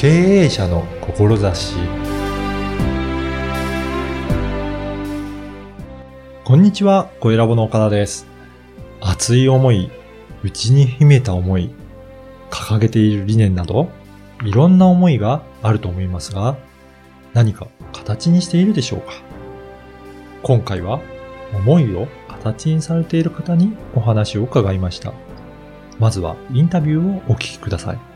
経営者の志こんにちは、小ラボの岡田です。熱い思い、内に秘めた思い、掲げている理念など、いろんな思いがあると思いますが、何か形にしているでしょうか今回は、思いを形にされている方にお話を伺いました。まずはインタビューをお聞きください。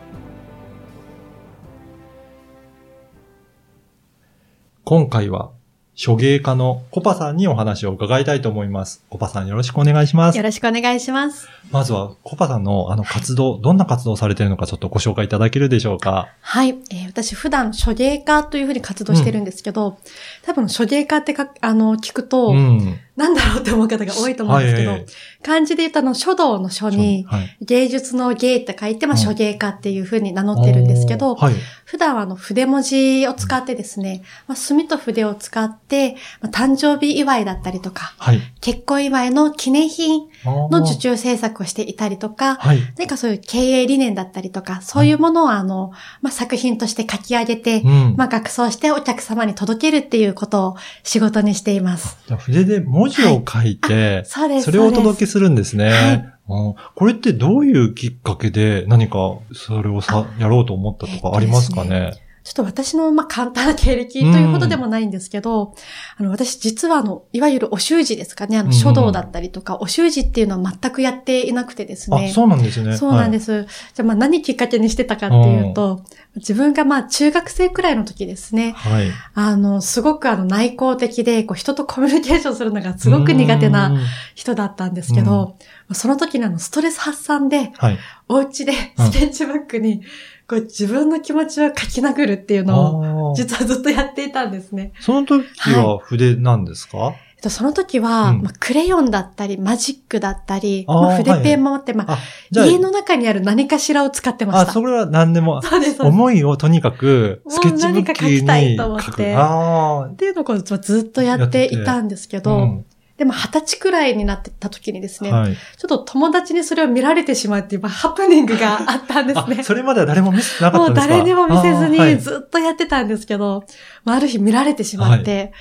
今回は、手芸家のコパさんにお話を伺いたいと思います。コパさんよろしくお願いしますよ。ろしくお願いします。まずは、コパさんのあの活動、どんな活動をされているのかちょっとご紹介いただけるでしょうかはい、えー私普段手芸家というふうに活動してるんですけど、多分手芸家ってか、あの、聞くと、うん。なんだろうって思う方が多いと思うんですけど、はい漢字で言うとあの、書道の書に、はい。芸術の芸って書いて、まあ、うん手芸家っていうふうに名乗ってるんですけど、はい。普段はあの、筆文字を使ってですね、まあ、墨と筆を使って、まあ、誕生日祝いだったりとか、はい。結婚祝いの記念品のの受注制作をしていたりとか、はい。何かそういう経営理念だったりとか、そういうものをあの、まあ、作品として書き上げて、うん。まあ、学装してお客様に届けるっていうことを仕事にしています。じゃあ筆で文字を書いて、そうです。それをお届けけするんですね。はいうんこれってどういうきっかけで何かそれをさ、やろうと思ったとかありますかね？ちょっと私の、まあ、簡単な経歴というほどでもないんですけど、あの、私実はあの、いわゆるお習字ですかね、あの、うん書道だったりとか、お習字っていうのは全くやっていなくてですね。あ、そうなんですね。。そうなんですす。じゃあ、まあ、何きっかけにしてたかっていうと、自分がまあ、中学生くらいの時ですね、はい。あの、すごくあの、内向的で、こう、人とコミュニケーションするのがすごく苦手うなん人だったんですけど、その時にあの、ストレス発散で、はい。お家でスケッチブックに、こう、自分の気持ちを書き殴るっていうのを、実はずっとやっていたんですね。その時は筆なんですか、えっとその時は、うんまあ、クレヨンだったり、マジックだったり、まあ、筆ペンもあって、まあ、あ、じゃあ、家の中にある何かしらを使ってまあ、した。それは何でも、そうです。思いをとにかく、スケッチブック何か書きたいにと思ってっていうのをずっとやっていたんですけあ。ど、うんでも二十歳くらいになってた時にですね、はい。ちょっと友達にそれを見られてしまうっていう、まあ、ハプニングがあったんですね あ、。それまでは誰も見せてなかっもうたんですか？誰にも見せずにずっとやってたんですけど、まあ、ある日見られてしまって、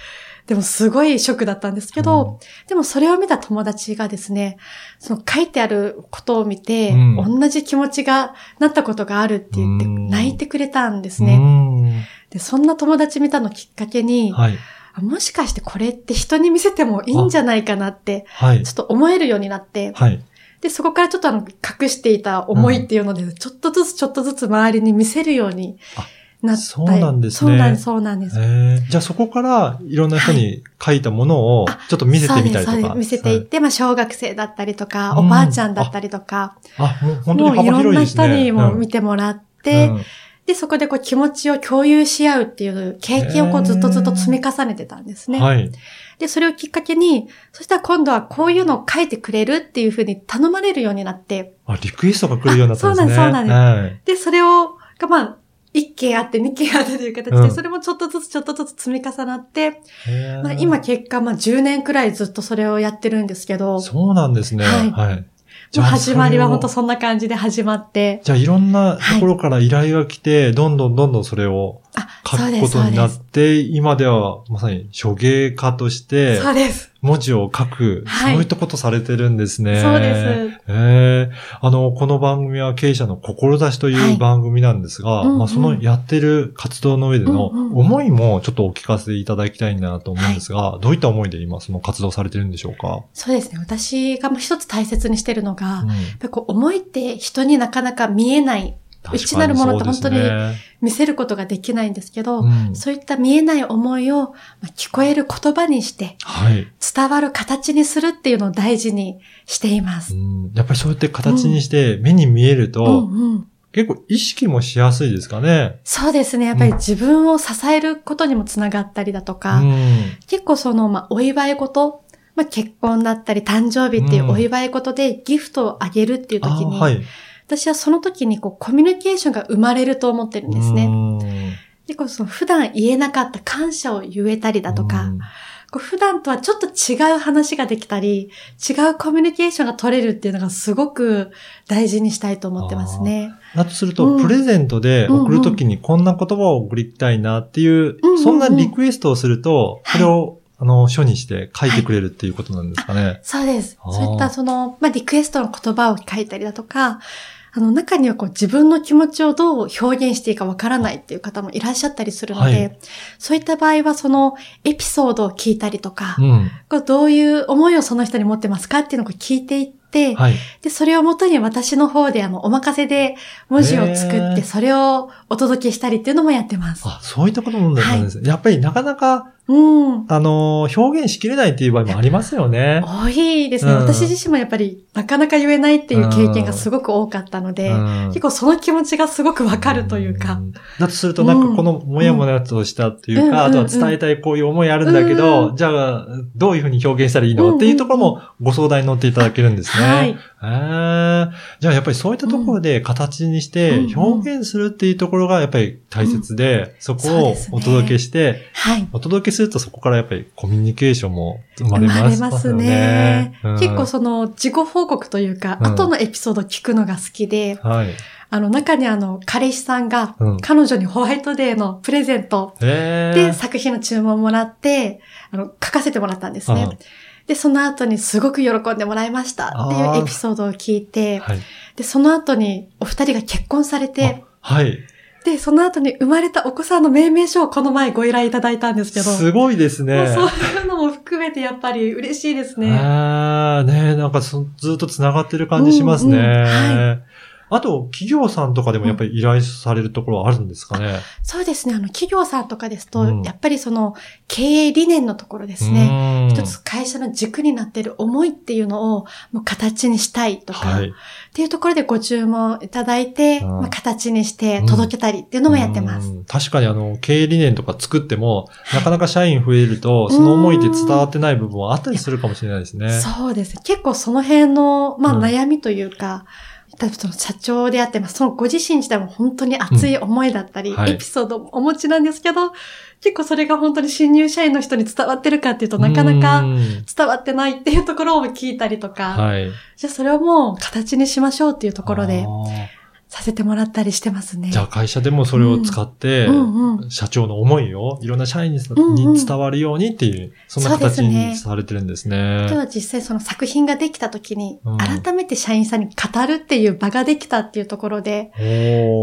でもすごいショックだったんですけど、でもそれを見た友達がですね、その書いてあることを見て、うん同じ気持ちがなったことがあるって言ってうん泣いてくれたんですうね。んで、そんな友達見たのきっかけに、はい。あもしかしてこれって人に見せてもいいんじゃないかなって、はいちょ。っと思えるようになって、はい。で、そこからちょっとあの、隠していた思いっていうので、ちょっとずつちょっとずつ周りに見せるようになった。そうなんですねそうなんです、そうなんです。えーじゃあそこからいろんな人に書いたものをあちょっと見せてみたりとか。そうですそうです見せていって、まあ、小学生だったりとか、うんおばあちゃんだったりとか、あ、もう本当にもういろん幅広いな人ですね。にも見て、てもらって、うんで、そこでこう気持ちを共有し合うっていう経験をこうずっとずっと積み重ねてたんですね。はい。で、それをきっかけに、そしたら今度はこういうのを書いてくれるっていうふうに頼まれるようになって、あ、リクエストが来るようになったんですね。あそうなんですそうなんで、それを、がまあ、一件あって二件あってという形で、うんそれもちょっとずつちょっとずつ積み重なって、はい。まあ、今結果、まあ10年くらいずっとそれをやってるんですけど、もそうなんですね。はいはい。う始まりは本当そんな感じで始まって、じゃあいろんなところから依頼が来て、どんどんどんどんそれを。あ、書くことになっ。て、今ではまさに手芸家としてそうです。文字を書く、はいそういったことされてるんですね。そうです。ええあの、この番組は経営者の志というはい番組なんですが、うんうんまあ、そのやってる活動の上での思いもちょっとお聞かせいただきたいなと思うんですが、どういった思いで今その活動されてるんでしょうか、そうですね。私がもう一つ大切にしてるのが、うんやっぱりこう思いって人になかなか見えない、内なるものって本当に見せることができないんですけど、ねうんそういった見えない思いをまあ聞こえる言葉にしてはい、伝わる形にするっていうのを大事にしていますう。ん。やっぱりそうやって形にして目に見えると、うんうん結構意識もしやすいですかね。そうですね。やっぱり自分を支えることにもつながったりだとか、うん結構その、まあ、お祝い事、まあ、結婚だったり誕生日っていうお祝い事でギフトをあげるっていうあ時に、はい。私はその時にこうコミュニケーションが生まれると思ってるんですね。うん。でこうその普段言えなかった感謝を言えたりだとか、うん。こう普段とはちょっと違う話ができたり、違うコミュニケーションが取れるっていうのがすごく大事にしたいと思ってますね。だとすると、うん。プレゼントで送るときにこんな言葉を送りたいなっていう、うんうんうん。そんなリクエストをすると、はい。それを、あの、書にして書いてくれるっていうことなんですかね。そうです。そういったその、まあ、リクエストの言葉を書いたりだとか、あの、中にはこう自分の気持ちをどう表現していいかわからないっていう方もいらっしゃったりするので、はいそういった場合はそのエピソードを聞いたりとか、うん。こうどういう思いをその人に持ってますかっていうのを聞いていって、はい。で、それをもとに私の方であの、お任せで文字を作って、それをお届けしたりっていうのもやってます。あ、そういったこともなんですね。やっぱりなかなか、うん。あの、表現しきれないっていう場合もありますよね。多いですね、うん私自身もやっぱりなかなか言えないっていう経験がすごく多かったので、うん結構その気持ちがすごくわかるというか。んだとすると、なんかこのもやもやとしたっていうか、うんあとは伝えたいこういう思いあるんだけど、じゃあ、どういうふうに表現したらいいの、っていうところもご相談に乗っていただけるんですね。はい。じゃあやっぱりそういったところで形にしてうん表現するっていうところがやっぱり大切で、そこをお届けして、はい。お届けするとそこからやっぱりコミュニケーションも生まれ生まますれますよね。うん。結構その自己報告というか、うん。後のエピソードを聞くのが好きで、はい。あの中にあの彼氏さんがうん。彼女にホワイトデーのプレゼントで作品の注文をもらって、あの書かせてもらったんですね。うん。で、その後にすごく喜んでもらいましたっていうエピソードを聞いて、はい。で、その後にお二人が結婚されて、あはい。で、その後に生まれたお子さんの命名書をこの前ご依頼いただいたんですけど、すごいですね。そういうのも含めてやっぱり嬉しいですね。ああ、ねなんかそずっと繋がってる感じしますね。うんうんはあと、企業さんとかでもやっぱり依頼されるところはあるんですかね？そうですね。あの、企業さんとかですと、うんやっぱりその、経営理念のところですね。ね一つ会社の軸になっている思いっていうのをもう形にしたいとか、はい。っていうところでご注文いただいて、うんまあ、形にして届けたりっていうのもやってます。うん確かにあの、経営理念とか作っても、なかなか社員増えると、その思いで伝わってない部分はあったりするかもしれないですね。そうですね。結構その辺の、まあ、うん悩みというか、多分その社長であって、まあ、そのご自身自体も本当に熱い思いだったり、うんはい。エピソードをお持ちなんですけど、結構それが本当に新入社員の人に伝わってるかっていうとなかなうかん。伝わってないっていうところを聞いたりとか、はい。じゃあそれをもう形にしましょうっていうところでさせてもらったりしてますね。じゃあ会社でもそれを使って、社長の思いをいろんな社員に伝わるようにっていう、そんな形にされてるんですね。ただ実際その作品ができた時にうん、改めて社員さんに語るっていう場ができたっていうところで、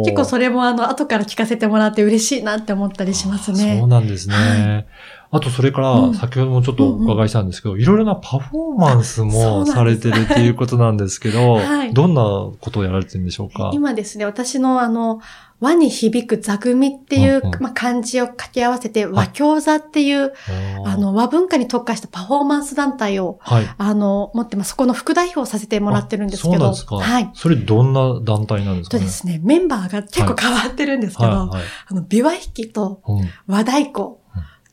結構それもあの、後から聞かせてもらって嬉しいなって思ったりしますね。そうなんですね。はあと、それから、うん先ほどもちょっとお伺いしたんですけど、いろいろなパフォーマンスあもされてるっていうことなんですけど、はいどんなことをやられてるんでしょうか？今ですね、私のあの、和に響く座組っていう、まあ、漢字を掛け合わせて和教座っていう、あ、の、和文化に特化したパフォーマンス団体を、はい。あの、持ってます。そこの副代表をさせてもらってるんですけど。あそうなんですか。はい。それどんな団体なんですかね？とですね、メンバーが結構変わってるんですけど、はい、はい。あの、琵琶弾きとうん和太鼓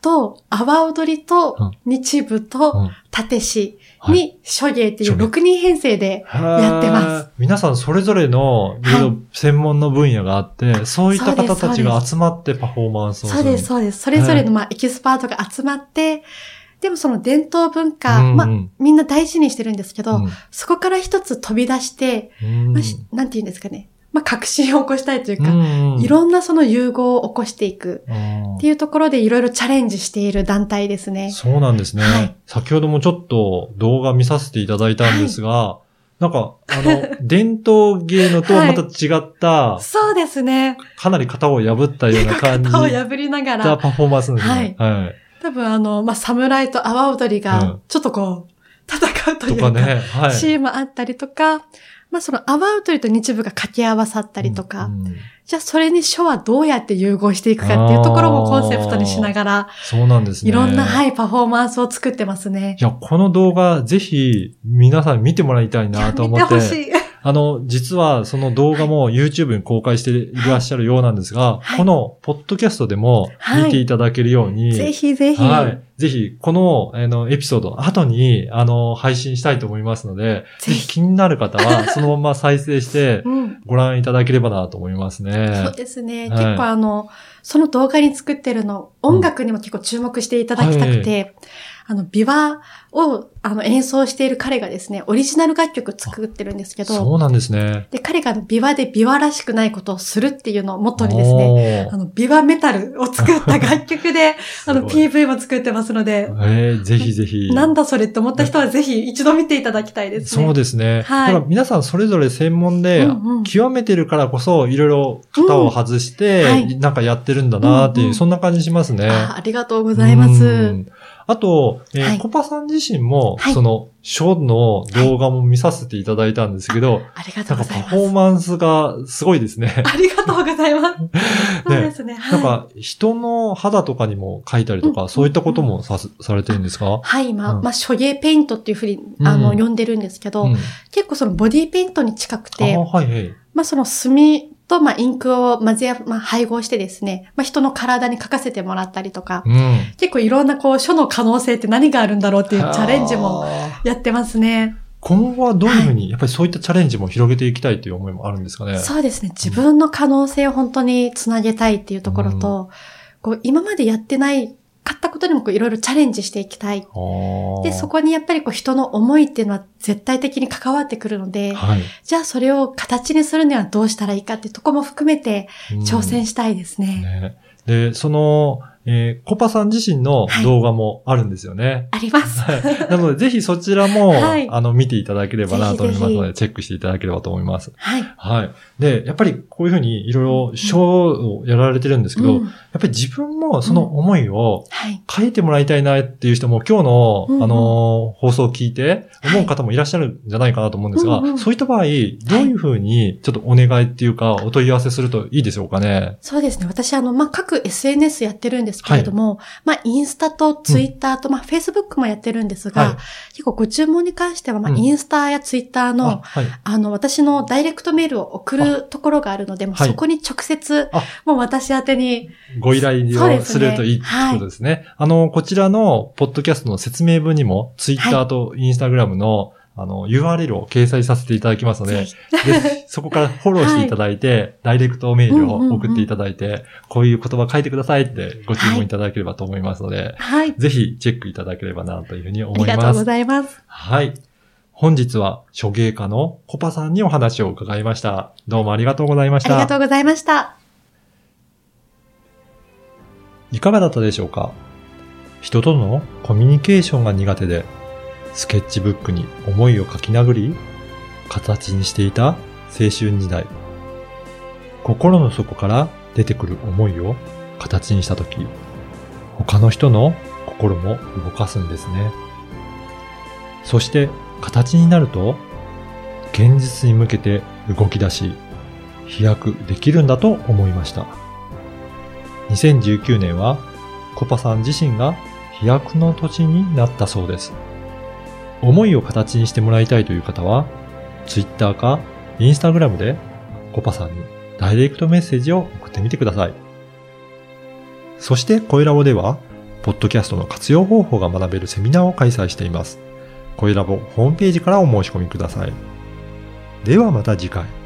と阿波踊りとうん。日舞うとん立石はい。に諸芸っていう諸芸。6人編成で、やってます。皆さんそれぞれの、専門の分野があって、そういった方たちが集まってパフォーマンスをする。そうです、そうです。それぞれのまあエキスパートが集まって、でもその伝統文化、うんうん。まあみんな大事にしてるんですけど、うん。そこから一つ飛び出して、うん。まあしなんて言うんですかね。まあ革新を起こしたいというか、うんうん。いろんなその融合を起こしていく。うん。っていうところでいろいろチャレンジしている団体ですね。そうなんですね、はい。先ほどもちょっと動画見させていただいたんですが、なんか、あの、伝統芸能とはまた違った、そうですね。かなり型を破ったような感じ型を破りながら、たパフォーマンスですね。はい。多分あの、まあ、侍と阿波踊りうん。が、ちょっとこう、戦うというかね、はい。シーンもあったりとか、まあ、その阿波踊りと日舞が掛け合わさったりとか、うんうんじゃあそれに書はどうやって融合していくかっていうところもコンセプトにしながら、そうなんですね。いろんな、い。はい、パフォーマンスを作ってますね。いや、この動画、ぜひ、皆さん見てもらいたいなと思って。見てほしい。あの、実はその動画も YouTube に公開していらっしゃるようなんですが、はいこのポッドキャストでもはい見ていただけるように、ぜひぜひ。はい。ぜひ、この、あの、エピソードの後に、あの、配信したいと思いますので、ぜぜひひ気になる方は、そのまま再生して、うん。ご覧いただければなと思いますね。そうですね。はい結構あの、その動画に作ってるの、音楽にも結構注目していただきたくて、あの、琵琶を、あの、演奏している彼がですね、オリジナル楽曲作ってるんですけど、そうなんですね。で、彼が琵琶で琵琶らしくないことをするっていうのをモットーにですね、ねあの、琵琶メタルを作った楽曲で、あの、PV も作ってますので、えー、ぜひぜひ。なんだそれって思った人はぜひ一度見ていただきたいですね。そうですね。はいだから皆さんそれぞれ専門で極めてるからこそいろいろ型を外して、なんかやってるんだなっていう、そんな感じしますね。あありがとうございまうすん。あと、えーはいコパさん自身も、はいその、ショーの動画も見させていただいたんですけど、ありがとなかうんございます。パフォーマンスがすごいですね。ありがとうございます。そうですね。はいなんか、人の肌とかにも描いたりとか、うんそういったこともさす、されてるんですか？はい、まあ、うんまあ、手芸ペイントっていうふうに、あの、うん呼んでるんですけど、うん。結構そのボディーペイントに近くあて、はいはい。まあ、その墨と、まあ、インクを混ぜや、まあ、配合してですね、まあ、人の体に書かせてもらったりとか、うん。結構いろんなこう、書の可能性って何があるんだろうっていうチャレンジもやってますね。今後はどういうふうに、やっぱりそういったチャレンジも広げていきたいという思いもあるんですかね。そうですね。自分の可能性を本当につなげたいっていうところと、こう、今までやってない、かったことにもいろいろチャレンジしていきたい。で、そここにやっぱりこう人の思いっていうのは絶対的に関わってくるので、はい。じゃあそれを形にするにはどうしたらいいかっていうとこも含めて挑戦したいですね。ね。で、その、えーコパさん自身の動画もあるんですよね。あります。はい。なので、ぜひそちらも、はいあの、見ていただければなと思いますので、チェックしていただければと思います。はい。はい。で、やっぱりこういうふうにいろいろショーをやられてるんですけど、うん。やっぱり自分もその思いをはい。書いてもらいたいなっていう人も今日の、うん。うんあのー放送を聞いて思う方もいらっしゃるんじゃないかなと思うんですが、うんうん。そういった場合、どういうふうにちょっとお願いっていうか、お問い合わせするといいでしょうかね？そうですね。私、あの、まあ、各 SNS やってるんですけれども、まあ、インスタとツイッターと、まあ、フェイスブックもやってるんですが、はい。結構ご注文に関しては、まあ、うん。インスタやツイッターの、あはい。あの、私のダイレクトメールを送るところがあるので、もうはいそこに直接あ、もう私宛てに、ご依頼をするといいってことですね。あの、こちらのポッドキャストの説明文にも、ツイッターとインスタグラムの、あの、URL を掲載させていただきますのでそこからフォローしていただいて、ダイレクトメールを送っていただいて、こういう言葉書いてくださいってご注文いただければと思いますので、はい。ぜひチェックいただければなというふうにあ思いりがとうごます。ざいます。はい。本日は手芸家のコパさんにお話を伺いました。どうもありがとうございました。ありがとうございました。いかがだったでしょうか？人とのコミュニケーションが苦手で、スケッチブックに思いを書き殴り、形にしていた青春時代。心の底から出てくる思いを形にしたとき、他の人の心も動かすんですね。そして形になると、現実に向けて動き出し、飛躍できるんだと思いました。2019年はコパさん自身が飛躍の年になったそうです。思いを形にしてもらいたいという方は、Twitter か Instagram でコパさんにダイレクトメッセージを送ってみてください。そして、声ラボでは、ポッドキャストの活用方法が学べるセミナーを開催しています。声ラボホームページからお申し込みください。ではまた次回。